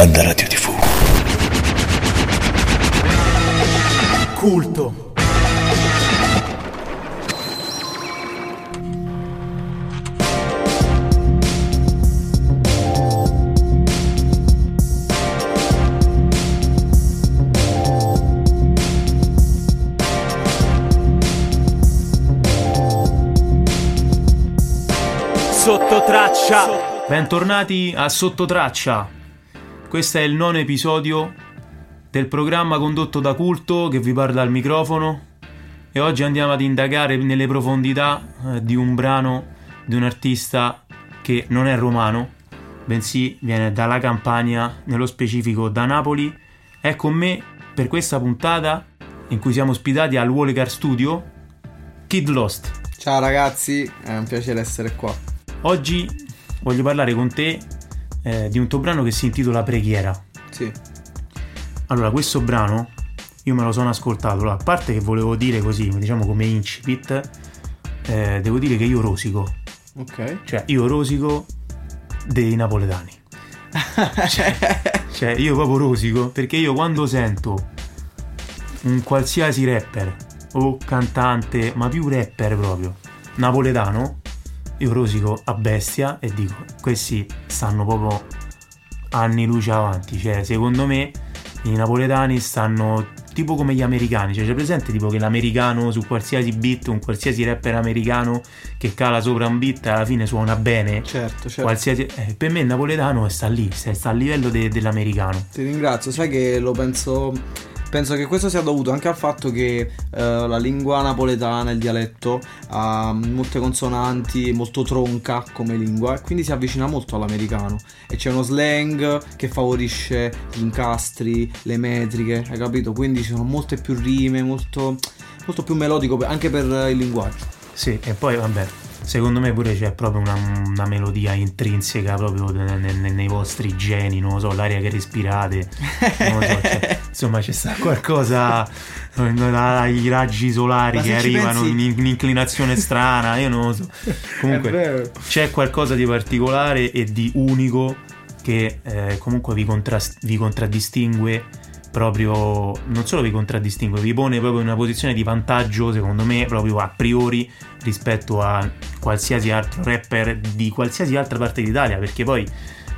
Banda Radio TV. Culto. Sottotraccia. Bentornati a Sottotraccia. Questo è il nono episodio del programma condotto da Culto che vi parla al microfono e oggi andiamo ad indagare nelle profondità eh, di un brano di un artista che non è romano, bensì viene dalla Campania, nello specifico da Napoli. È con me per questa puntata in cui siamo ospitati al Wallecar Studio Kid Lost. Ciao ragazzi, è un piacere essere qua. Oggi voglio parlare con te eh, di un tuo brano che si intitola Preghiera. Sì. Allora, questo brano io me lo sono ascoltato. Allora, a parte che volevo dire così, diciamo come incipit, eh, devo dire che io rosico. Ok. Cioè, io rosico dei napoletani. cioè, cioè, io proprio rosico perché io quando sento un qualsiasi rapper o cantante, ma più rapper proprio, napoletano, io rosico a bestia e dico, questi stanno proprio anni luce avanti. Cioè, secondo me i napoletani stanno tipo come gli americani. Cioè, c'è presente tipo che l'americano su qualsiasi beat, un qualsiasi rapper americano che cala sopra un beat alla fine suona bene. Certo, certo. Qualsiasi, eh, per me il napoletano sta lì, sta, sta a livello de- dell'americano. Ti ringrazio, sai che lo penso Penso che questo sia dovuto anche al fatto che eh, la lingua napoletana, il dialetto, ha molte consonanti, molto tronca come lingua e quindi si avvicina molto all'americano. E c'è uno slang che favorisce gli incastri, le metriche, hai capito? Quindi ci sono molte più rime, molto, molto più melodico anche per il linguaggio. Sì, e poi vabbè, secondo me pure c'è proprio una, una melodia intrinseca proprio ne- ne- nei vostri geni, non lo so, l'aria che respirate, non lo so, cioè, insomma c'è sta qualcosa, i raggi solari che arrivano pensi- in, in inclinazione strana, io non lo so. Comunque c'è qualcosa di particolare e di unico che eh, comunque vi, contrast- vi contraddistingue proprio non solo vi contraddistingue, vi pone proprio in una posizione di vantaggio, secondo me, proprio a priori rispetto a qualsiasi altro rapper di qualsiasi altra parte d'Italia, perché poi,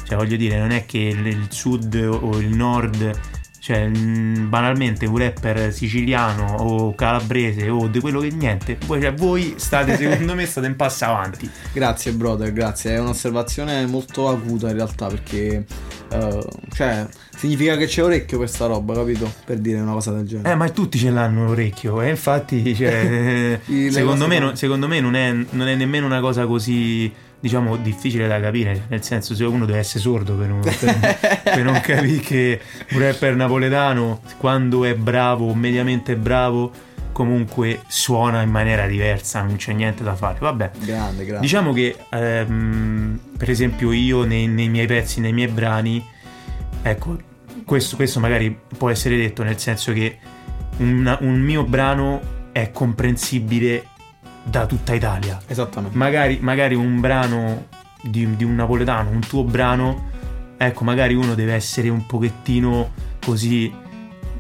cioè, voglio dire, non è che il, sud o il nord, cioè, mh, banalmente un rapper siciliano o calabrese o di quello che niente, voi, cioè, voi state, secondo me, state un passo avanti. Grazie brother, grazie. È un'osservazione molto acuta in realtà perché eh, cioè significa che c'è orecchio per sta roba, capito? Per dire una cosa del genere. Eh, ma tutti ce l'hanno l'orecchio, e infatti, cioè, secondo, me, non, secondo me non è, non è nemmeno una cosa così, diciamo, difficile da capire. Nel senso, se uno deve essere sordo per non, per- per non capire che un rapper napoletano, quando è bravo mediamente bravo, comunque suona in maniera diversa, non c'è niente da fare. Vabbè, Grande, grande. Diciamo che, ehm, per esempio, io nei, nei miei pezzi, nei miei brani, ecco, questo, questo magari può essere detto nel senso che una- un mio brano è comprensibile da tutta Italia. Esattamente. Magari, magari un brano di, di un napoletano, un tuo brano, ecco, magari uno deve essere un pochettino così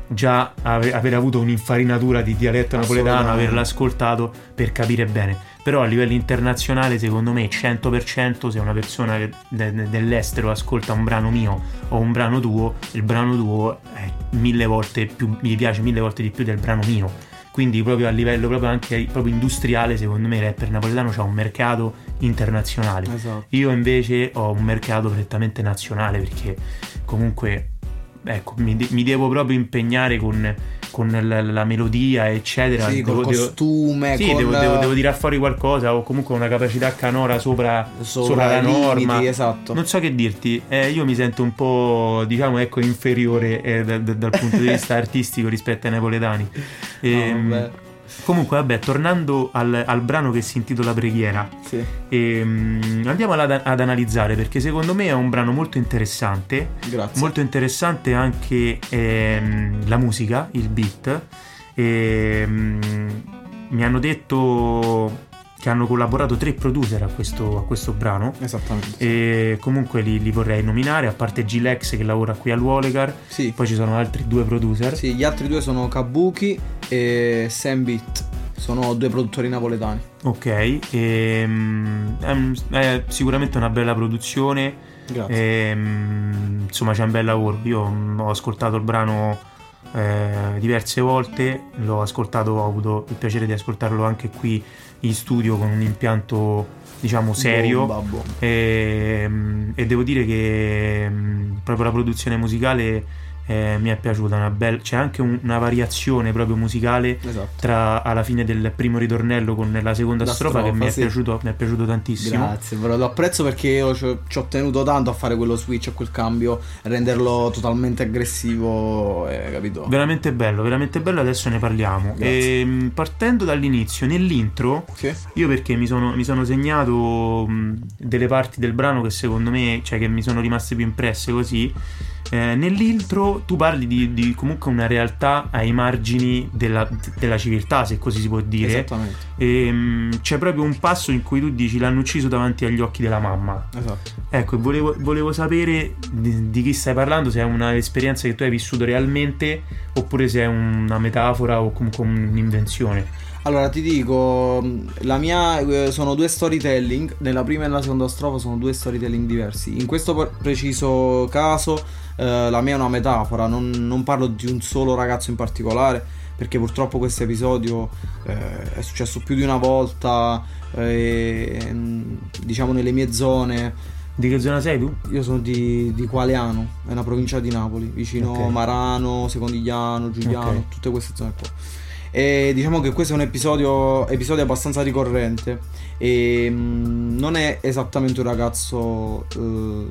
già ave- aver avuto un'infarinatura di dialetto napoletano, averlo ascoltato per capire bene. Però a livello internazionale, secondo me, 100% se una persona dell'estero ascolta un brano mio o un brano tuo, il brano tuo è mille volte più, gli piace mille volte di più del brano mio. Quindi proprio a livello proprio anche proprio industriale, secondo me il rapper napoletano ha un mercato internazionale. Esatto. Io invece ho un mercato prettamente nazionale perché comunque ecco, mi, de- mi devo proprio impegnare con, con la, la melodia, eccetera. Sì, col Devo- devo- costume, sì, con devo, devo, devo tirare fuori qualcosa o comunque una capacità canora sopra, sopra sopra la limiti, norma. esatto. Non so che dirti, eh, io mi sento un po', diciamo, ecco, inferiore eh, da- da- dal punto di vista artistico rispetto ai napoletani. Ehm, vabbè. Comunque, vabbè, tornando al, al brano che si intitola Preghiera, Sì. ehm, andiamo ad, ad analizzare perché secondo me è un brano molto interessante. Grazie. Molto interessante anche ehm, la musica, il beat. Ehm, mi hanno detto che hanno collaborato tre producer a questo, a questo brano. Esattamente. E comunque li, li vorrei nominare, a parte Gilex che lavora qui all'Uolegar, Sì. poi ci sono altri due producer. Sì, gli altri due sono Kabuki e Sam Beat. Sono due produttori napoletani. Ok, ehm, è, un- è sicuramente una bella produzione. Grazie. ehm, insomma, c'è un bel lavoro. Io mm, ho ascoltato il brano eh, diverse volte, l'ho ascoltato, ho avuto il piacere di ascoltarlo anche qui in studio con un impianto, diciamo, serio. Bomba, bomba. E, mm, e devo dire che mm, proprio la produzione musicale eh, mi è piaciuta. Una bel- c'è anche un- una variazione proprio musicale Esatto. tra alla fine del primo ritornello con la seconda La strofa, che strofa, mi è, sì. piaciuto, mi è piaciuto tantissimo. Grazie, però lo apprezzo perché io ci ho, tenuto tanto a fare quello switch, a quel cambio, renderlo totalmente aggressivo, eh, capito? Veramente bello, veramente bello, adesso ne parliamo. Grazie. Ehm, partendo dall'inizio, nell'intro, Sì. io perché mi sono, mi sono segnato mh, delle parti del brano che secondo me, cioè che mi sono rimaste più impresse così. Eh, nell'intro tu parli di, di comunque una realtà ai margini della, della civiltà, se così si può dire. Esattamente. E, mh, c'è proprio un passo in cui tu dici l'hanno ucciso davanti agli occhi della mamma. Esatto. Ecco, volevo, volevo sapere di, di chi stai parlando, se è un'esperienza che tu hai vissuto realmente oppure se è una metafora o comunque un'invenzione. Allora ti dico, la mia eh, sono due storytelling, nella prima e nella seconda strofa sono due storytelling diversi. In questo preciso caso eh, la mia è una metafora, non, non parlo di un solo ragazzo in particolare, perché purtroppo questo episodio eh, è successo più di una volta, eh, mm, diciamo nelle mie zone. Di che zona sei tu? Io sono di, di Qualeano, è una provincia di Napoli, vicino Ok. Marano, Secondigliano, Giuliano, Ok. tutte queste zone qua. E diciamo che questo è un episodio, episodio abbastanza ricorrente e mm, non è esattamente un ragazzo eh,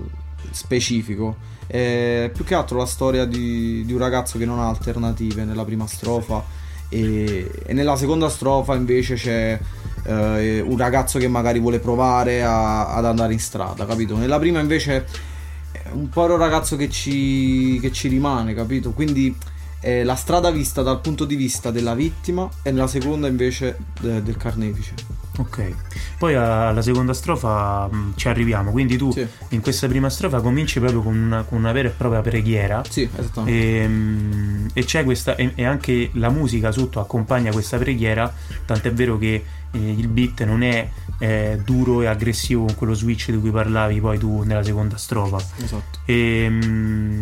specifico, è più che altro la storia di, di un ragazzo che non ha alternative nella prima strofa e, e nella seconda strofa invece c'è eh, un ragazzo che magari vuole provare a- ad andare in strada, capito? Nella prima invece è un povero ragazzo che ci, che ci rimane, capito? Quindi è la strada vista dal punto di vista della vittima e nella seconda invece de- del carnefice. Ok. Poi alla seconda strofa mh, ci arriviamo, quindi tu Sì, in questa prima strofa cominci proprio con una, con una vera e propria preghiera. sì. E, mh, e c'è questa e, e anche la musica sotto accompagna questa preghiera tant'è vero che eh, il beat non è eh, duro e aggressivo con quello switch di cui parlavi poi tu nella seconda strofa Esatto. e, mh,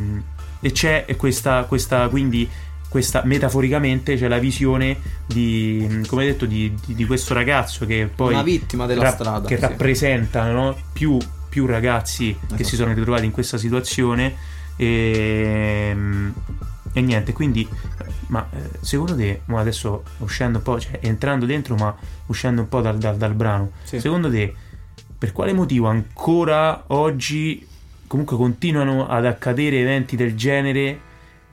e c'è questa, questa quindi questa metaforicamente c'è la visione di come detto di, di- di questo ragazzo che poi Una vittima della rap- strada. che sì. rappresenta no? più, più ragazzi che Esatto. si sono ritrovati in questa situazione e, e niente quindi ma eh, secondo te adesso uscendo un po' cioè entrando dentro ma uscendo un po' dal, dal- dal brano Sì. secondo te per quale motivo ancora oggi comunque continuano ad accadere eventi del genere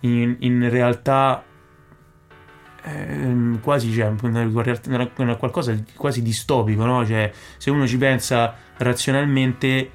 in, in realtà ehm, quasi cioè, qualcosa quasi distopico, no? Cioè, se uno ci pensa razionalmente,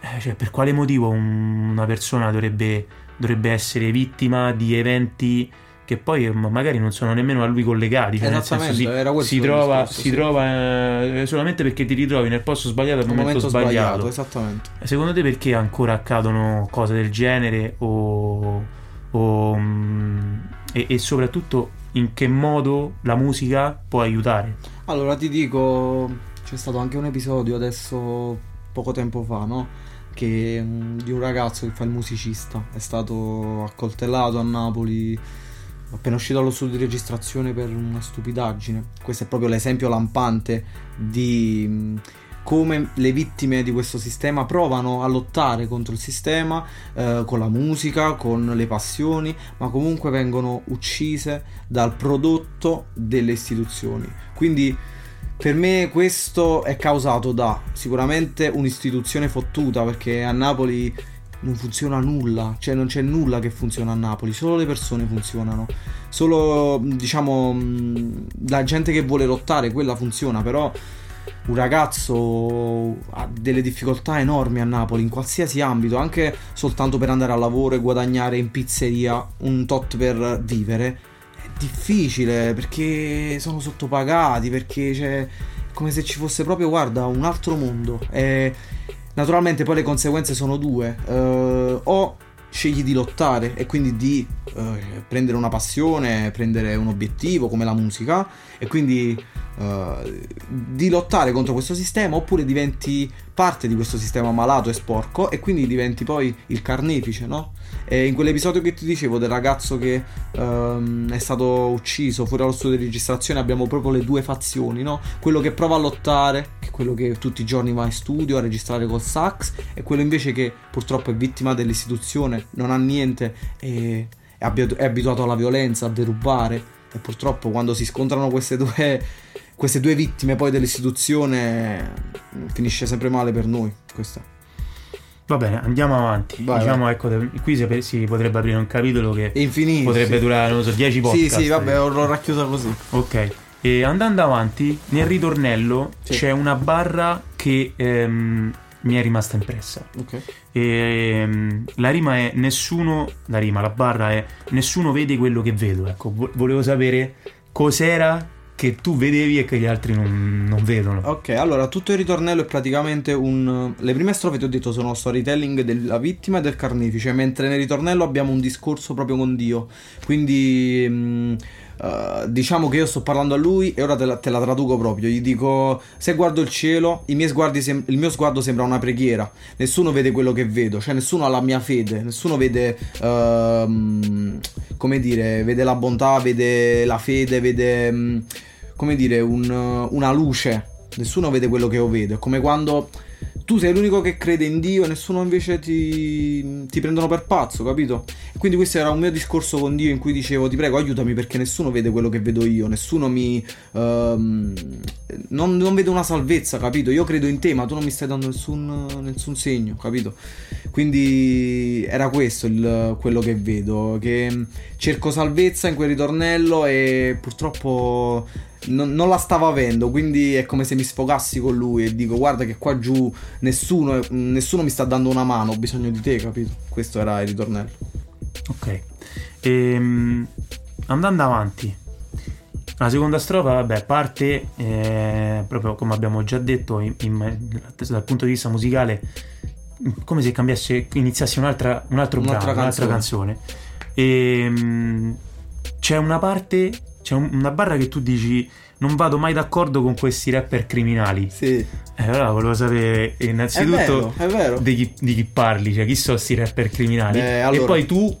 eh, cioè, per quale motivo un- una persona dovrebbe, dovrebbe essere vittima di eventi che poi magari non sono nemmeno a lui collegati? Cioè, nel senso, Esattamente, si, era questo si trova, discorso, si sì. trova eh, solamente perché ti ritrovi nel posto sbagliato al Un momento, sbagliato. esattamente. Secondo te perché ancora accadono cose del genere o, o, mm, e, e soprattutto in che modo la musica può aiutare? Allora ti dico, c'è stato anche un episodio adesso poco tempo fa, no? Che mm, di un ragazzo che fa il musicista è stato accoltellato a Napoli appena uscito dallo studio di registrazione per una stupidaggine. Questo è proprio l'esempio lampante di come le vittime di questo sistema provano a lottare contro il sistema eh, con la musica, con le passioni, ma comunque vengono uccise dal prodotto delle istituzioni. Quindi per me questo è causato da sicuramente un'istituzione fottuta perché a Napoli non funziona nulla, cioè non c'è nulla che funziona a Napoli, solo le persone funzionano. Solo diciamo mh, la gente che vuole lottare, quella funziona, però un ragazzo ha delle difficoltà enormi a Napoli in qualsiasi ambito, anche soltanto per andare al lavoro e guadagnare in pizzeria un tot per vivere. È difficile perché sono sottopagati, perché c'è come se ci fosse proprio, guarda, un altro mondo. E naturalmente poi le conseguenze sono due. Eh, o scegli di lottare e quindi di eh, prendere una passione, prendere un obiettivo come la musica e quindi eh, di lottare contro questo sistema oppure diventi parte di questo sistema malato e sporco e quindi diventi poi il carnefice, no? E in quell'episodio che ti dicevo del ragazzo che ehm, è stato ucciso fuori dallo studio di registrazione abbiamo proprio le due fazioni, no? Quello che prova a lottare, che è quello che tutti i giorni va in studio a registrare col sax, e quello invece che purtroppo è vittima dell'istituzione, non ha niente e è abituato alla violenza, a derubare. E purtroppo quando si scontrano queste due, queste due vittime poi dell'istituzione finisce sempre male per noi. Questa. Va bene, andiamo avanti. Vai, diciamo, vai. ecco, qui si, si, potrebbe aprire un capitolo che Infinito, potrebbe sì. durare, non so, 10 podcast. Sì, sì, vabbè, l'ho racchiusa così. Ok. E andando avanti, nel ritornello sì. c'è una barra che ehm, mi è rimasta impressa. Ok. E, ehm, la rima è nessuno, la rima, la barra è nessuno vede quello che vedo. Ecco, volevo sapere cos'era che tu vedevi e che gli altri non, non, vedono. Ok, allora tutto il ritornello è praticamente un. Le prime strofe ti ho detto sono storytelling della vittima e del carnefice, mentre nel ritornello abbiamo un discorso proprio con Dio. Quindi. Mh, mm, Uh, diciamo che io sto parlando a lui e ora te la, te la, traduco proprio. Gli dico: Se guardo il cielo, sem- il mio sguardo sembra una preghiera. Nessuno vede quello che vedo, cioè nessuno ha la mia fede, nessuno vede, uh, come dire, vede la bontà, vede la fede, vede. Um, come dire, un, una luce. Nessuno vede quello che io vedo. È come quando tu sei l'unico che crede in Dio e nessuno invece ti, ti prendono per pazzo, capito? Quindi questo era un mio discorso con Dio in cui dicevo ti prego aiutami perché nessuno vede quello che vedo io, nessuno mi... Um, non, non vede una salvezza, capito? Io credo in te ma tu non mi stai dando nessun, nessun segno, capito? Quindi era questo il, quello che vedo, che cerco salvezza in quel ritornello e purtroppo non, non, la stavo avendo, quindi è come se mi sfogassi con lui e dico guarda che qua giù nessuno, nessuno mi sta dando una mano, ho bisogno di te, capito? Questo era il ritornello. Ok. Ehm, andando avanti, la seconda strofa, vabbè, parte eh, proprio come abbiamo già detto, in, in, dal punto di vista musicale, come se cambiasse, iniziasse un'altra, un altro un'altra brano, canzone. un'altra canzone. E, ehm, c'è una parte c'è un, una barra che tu dici non vado mai d'accordo con questi rapper criminali. Sì. Eh, allora volevo sapere innanzitutto è vero, è vero. Di, chi, di, chi, parli, cioè chi sono questi rapper criminali. Eh, allora... E poi tu,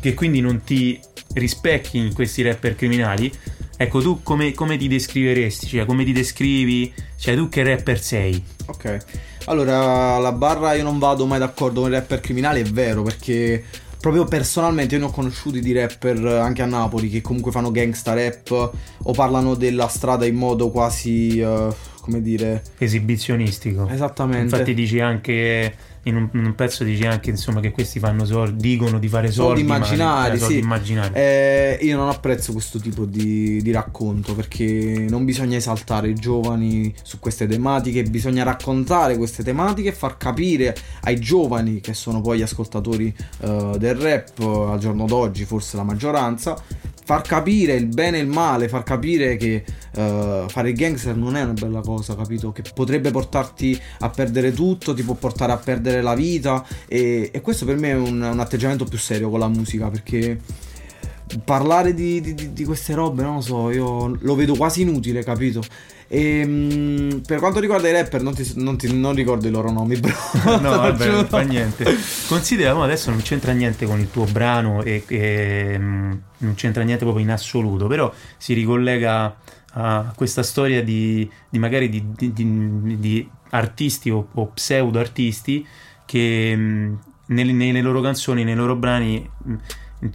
che quindi non ti rispecchi in questi rapper criminali, ecco tu come, come ti descriveresti? Cioè come ti descrivi? Cioè tu che rapper sei? Ok. Allora, la barra io non vado mai d'accordo con i rapper criminali, è vero, perché proprio personalmente io ne ho conosciuti di rapper anche a Napoli che comunque fanno gangsta rap o parlano della strada in modo quasi, uh, come dire... Esibizionistico. Esattamente. Infatti dici anche in un, in un, pezzo dici anche insomma che questi fanno soldi, dicono di fare soldi, soldi immaginari, ma, eh, soldi sì. immaginari. Eh, io non apprezzo questo tipo di, di, racconto perché non bisogna esaltare i giovani su queste tematiche, bisogna raccontare queste tematiche e far capire ai giovani che sono poi gli ascoltatori uh, del rap uh, al giorno d'oggi, forse la maggioranza, far capire il bene e il male, far capire che uh, fare il gangster non è una bella cosa, capito? Che potrebbe portarti a perdere tutto, ti può portare a perdere la vita e, e questo per me è un, un, atteggiamento più serio con la musica perché parlare di, di, di queste robe, non lo so, io lo vedo quasi inutile, capito? E, um, per quanto riguarda i rapper, non, ti, non, ti, non ricordo i loro nomi, bro. no, vabbè, non fa niente. Considera, adesso non c'entra niente con il tuo brano e, e um, non c'entra niente proprio in assoluto, però si ricollega a questa storia di, di magari di, di, di, artisti o, o pseudo artisti che um, nelle, nelle, loro canzoni, nei loro brani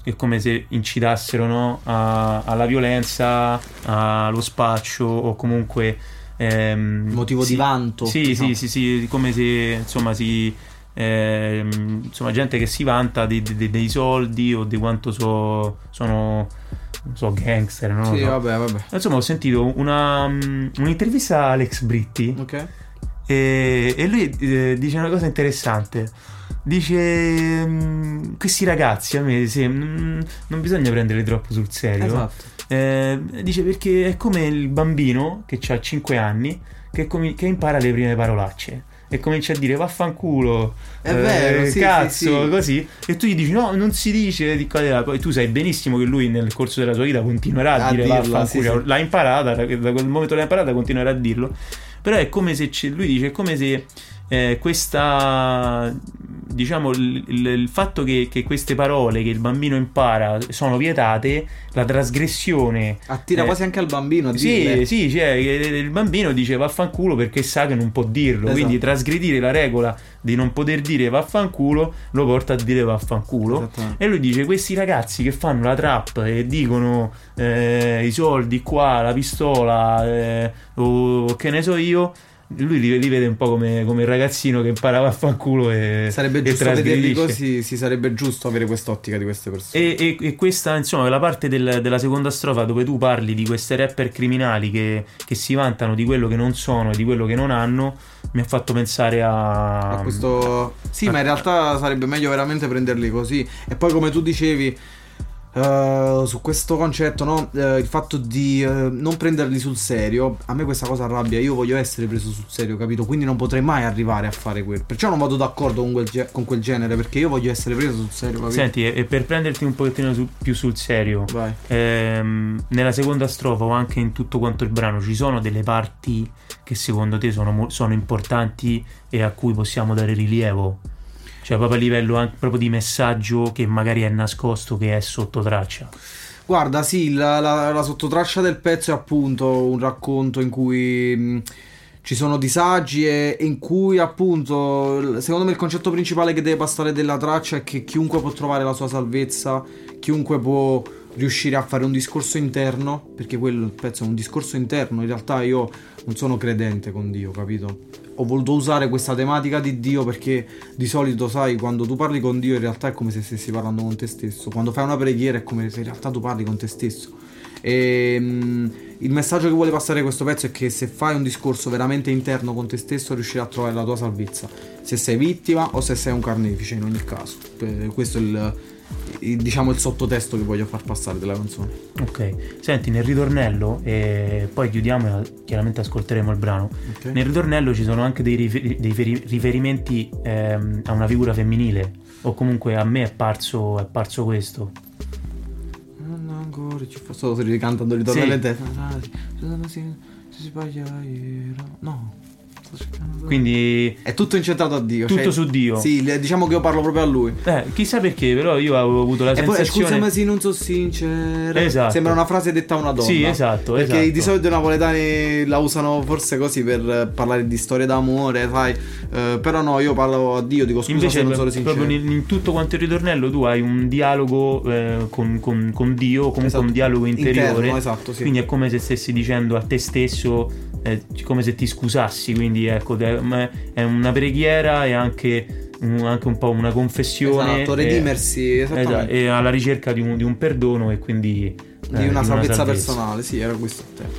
è come se incitassero no? a, alla violenza, allo spaccio o comunque... Ehm, Motivo sì, di vanto. Sì, no. sì, sì, sì, come se insomma si... Eh, insomma, gente che si vanta di, di, dei soldi o di quanto so, sono non so, gangster. No? Sì, no. vabbè, vabbè. Insomma, ho sentito una, un'intervista a Alex Britti. Ok. E, e lui eh, dice una cosa interessante dice questi ragazzi a me sì, non bisogna prendere troppo sul serio esatto. Eh, dice perché è come il bambino che ha 5 anni che, comi- che impara le prime parolacce e comincia a dire vaffanculo, È vero, sì, cazzo, sì, sì. così. E tu gli dici no, non si dice di qua di là. Poi tu sai benissimo che lui nel corso della sua vita continuerà a, A dire dirla, vaffanculo. L'ha imparata, da quel momento l'ha imparata, continuerà a dirlo. Però è come se c'è- lui dice, è come se eh, questa diciamo il, il- il fatto che, che queste parole che il bambino impara sono vietate, la trasgressione Attira eh, quasi anche al bambino a sì, dirle. sì, cioè, che il bambino dice vaffanculo perché sa che non può dirlo, Esatto. quindi trasgredire la regola di non poter dire vaffanculo lo porta a dire vaffanculo. E lui dice: Questi ragazzi che fanno la trap e dicono eh, i soldi qua, la pistola, eh, o che ne so io. Lui li, li vede un po' come, come il ragazzino che imparava a fanculo e, Sarebbe e giusto vederli trasgredisce. così, sì, sarebbe giusto avere quest'ottica di queste persone. E, e- e questa, insomma, la parte del- della seconda strofa dove tu parli di queste rapper criminali che, che si vantano di quello che non sono e di quello che non hanno, mi ha fatto pensare a. a questo sì ma in realtà sarebbe meglio veramente prenderli così e poi come tu dicevi eh, su questo concetto no? Eh, il fatto di eh, non prenderli sul serio a me questa cosa arrabbia io voglio essere preso sul serio capito quindi non potrei mai arrivare a fare quello perciò non vado d'accordo con quel, ge- con quel genere perché io voglio essere preso sul serio capito Senti, e, per prenderti un pochettino su- più sul serio, ehm, nella seconda strofa o anche in tutto quanto il brano ci sono delle parti che secondo te sono, mo- sono importanti e a cui possiamo dare rilievo? Cioè proprio a livello anche proprio di messaggio che magari è nascosto, che è sotto traccia. Guarda, sì, la, la- la sottotraccia del pezzo è appunto un racconto in cui mh, ci sono disagi e in cui appunto, secondo me il concetto principale che deve passare della traccia è che chiunque può trovare la sua salvezza, chiunque può riuscire a fare un discorso interno, perché quello il pezzo è un discorso interno, in realtà io non sono credente con Dio, capito? Ho voluto usare questa tematica di Dio perché di solito, sai, quando tu parli con Dio in realtà è come se stessi parlando con te stesso. Quando fai una preghiera è come se in realtà tu parli con te stesso. E mm, il messaggio che vuole passare questo pezzo è che se fai un discorso veramente interno con te stesso riuscirai a trovare la tua salvezza. Se sei vittima o se sei un carnefice in ogni caso. Eh, Questo è il- diciamo il sottotesto che voglio far passare della canzone. Ok, senti, nel ritornello, e poi chiudiamo e chiaramente ascolteremo il brano. Ok? Nel ritornello ci sono anche dei, rifer- dei feri- riferimenti ehm, a una figura femminile, o comunque a me è parso, è parso questo. Non ancora ci ricantando il ritornello Sì. in testa. No. Sto cercando- Quindi, È tutto incentrato a Dio. tutto cioè- su Dio. Sì, diciamo che io parlo proprio a lui. Eh, chissà perché, però io avevo avuto la E poi sensazione... scusami se non so sincero. Esatto. Sembra una frase detta a una donna. Sì, esatto, Perché esatto. di solito i napoletani la usano forse così per parlare di storie d'amore, sai. Eh, però no, io parlo a Dio, dico scusa Invece, se non sono proprio sincero. in, in tutto quanto il ritornello, tu hai un dialogo eh, con, con- con Dio, comunque Esatto. un dialogo interiore. Interno, esatto, sì. Quindi è come se stessi dicendo a te stesso, eh, come se ti scusassi. Quindi ecco, è una preghiera e anche un, anche un po' una confessione. Esatto, redimersi, esattamente. e alla ricerca di un, di un perdono e quindi di eh, una salvezza personale, sì, era questo il tema.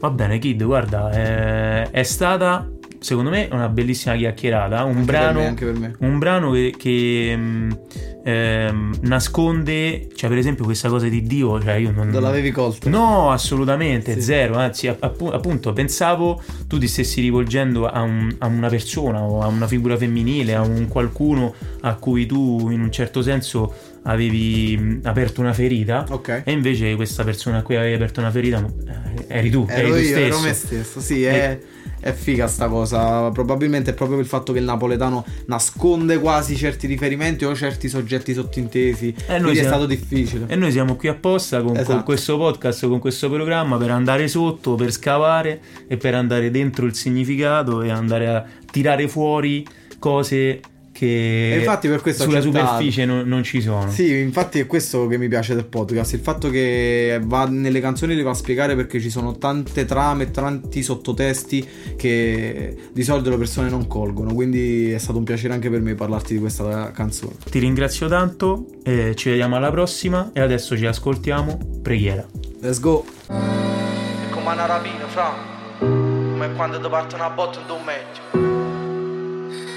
Va bene, Kid, guarda, eh, è stata secondo me una bellissima chiacchierata. Un Anche per brano me, per me. un brano che, che, mh, ehm, nasconde, cioè per esempio questa cosa di Dio, cioè io non... Non l'avevi colto? No, assolutamente, Sì. zero, anzi app- appu- appunto pensavo tu ti stessi rivolgendo a, un- a una persona o a una figura femminile, a un qualcuno a cui tu in un certo senso avevi aperto una ferita Ok. e invece questa persona a cui avevi aperto una ferita eh, eri tu, eri Ero tu io, stesso. ero me stesso, sì, è, è figa sta cosa. Probabilmente è proprio il fatto che il napoletano nasconde quasi certi riferimenti o certi soggetti sottintesi. Eh, noi quindi è siamo- stato difficile. E noi siamo qui apposta con, con Esatto. questo podcast, con questo programma per andare sotto, per scavare e per andare dentro il significato e andare a tirare fuori cose che infatti per questo ho sulla superficie non, non ci sono. Sì, infatti è questo che mi piace del podcast, il fatto che va nelle canzoni li va a spiegare perché ci sono tante trame e tanti sottotesti che di solito le persone non colgono, quindi è stato un piacere anche per me parlarti di questa canzone. Ti ringrazio tanto, eh, ci vediamo alla prossima e adesso ci ascoltiamo Preghiera. Let's go! È come una rapina, fra, come quando ti parte una botta in un meglio.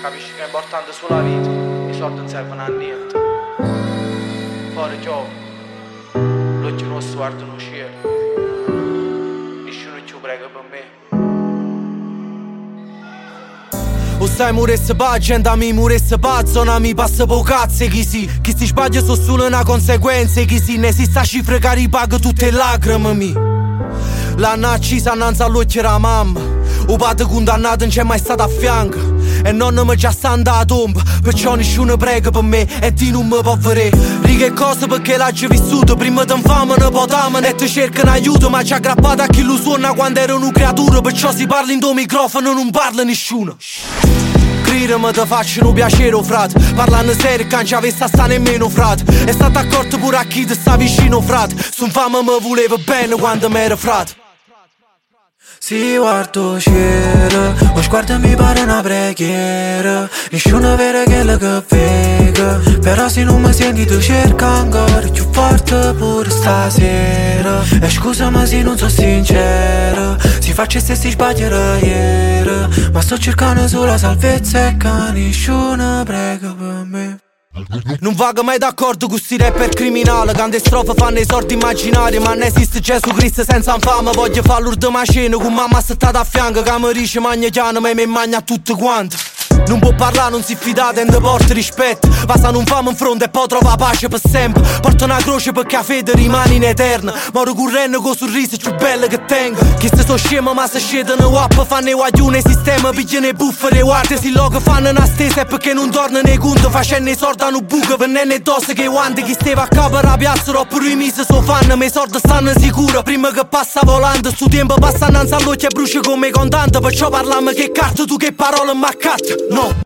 Capisci che è importante sulla vita, i soldi non servono a niente. Fuori gioco. l'occhio nostro guardano cielo. Nessuno ci prega per me. O stai muresse pa, agenda mi muresse pa, zona mi passa po' cazzo chi si Chi si sbaglia sono solo una conseguenza chi si ne si sta cifre che ripaga tutte le lacrime mi L'hanno accisa annanzi all'occhio la mamma O padre condannato non c'è mai stato a fianco e non mi già sta andata tomba Perciò nessuno prega per me e di non mi può vedere Righe cose perché l'hai vissuto. Prima ti infame ne potamano e ti cercano aiuto Ma ci ha aggrappato a chi lo suona quando ero un creatura Perciò si parla in tuo microfono non parla nessuno. Scrivere mi te faccio un piacere, frate. Parlando serio che non ci avesse sta nemmeno, frate. E stato accorto pure a chi ti sta vicino, frate. Sun fama mi voleva bene quando m'era frate si guardo cielo, lo sguardo mi pare una preghiera Nessuno vede quello che vedo Però se non mi senti tu cerca ancora più forte pure stasera E scusami se non sono sincero Si faccia se si sbaglierà ieri Ma sto cercando solo salvezza e che nessuno prega per me non vago mai d'accordo con sti rapper criminali. Quante strofe fanno i sordi immaginari Ma non esiste Gesù Cristo senza infame. Voglio fare l'ultima cena con mamma stata a fianco Che mi dice magna chiano ma mi magna tutti quanti non può parlare, non si fidate e porta rispetto. Passa non famo in fronte e poi trova pace per sempre. Porta una croce perché la fede rimane in eterna Moro correndo con sorrisi più belli che tengo. Chi se so scemo ma se scedono wap Fanno i guaglioni sistema, pigliano i buffere guarda Si logo fanno una stesa. E perché non tornano i conti Facendo i sordi hanno buco, venendo tosse che guanti. Chi stava a capo la piazza, oppure i misi so fanno Ma i soldi stanno sicuro, prima che passa volando Sto tempo passa innanzi all'occhio e brucia come contante. Perciò parliamo che carte, tu che parole ma cazzo no.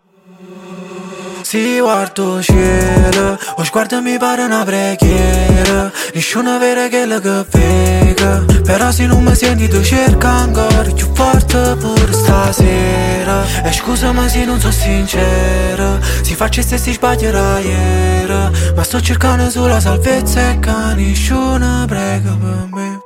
Si guardo cielo O sguardo mi pare una preghiera. Nessuno vede quello che vega Però se non mi senti tu cerca ancora Più forte pure stasera. E scusami se non sono sincero Si faccia se si sbaglierà ieri. Ma sto cercando sulla salvezza e che nessuno prega per me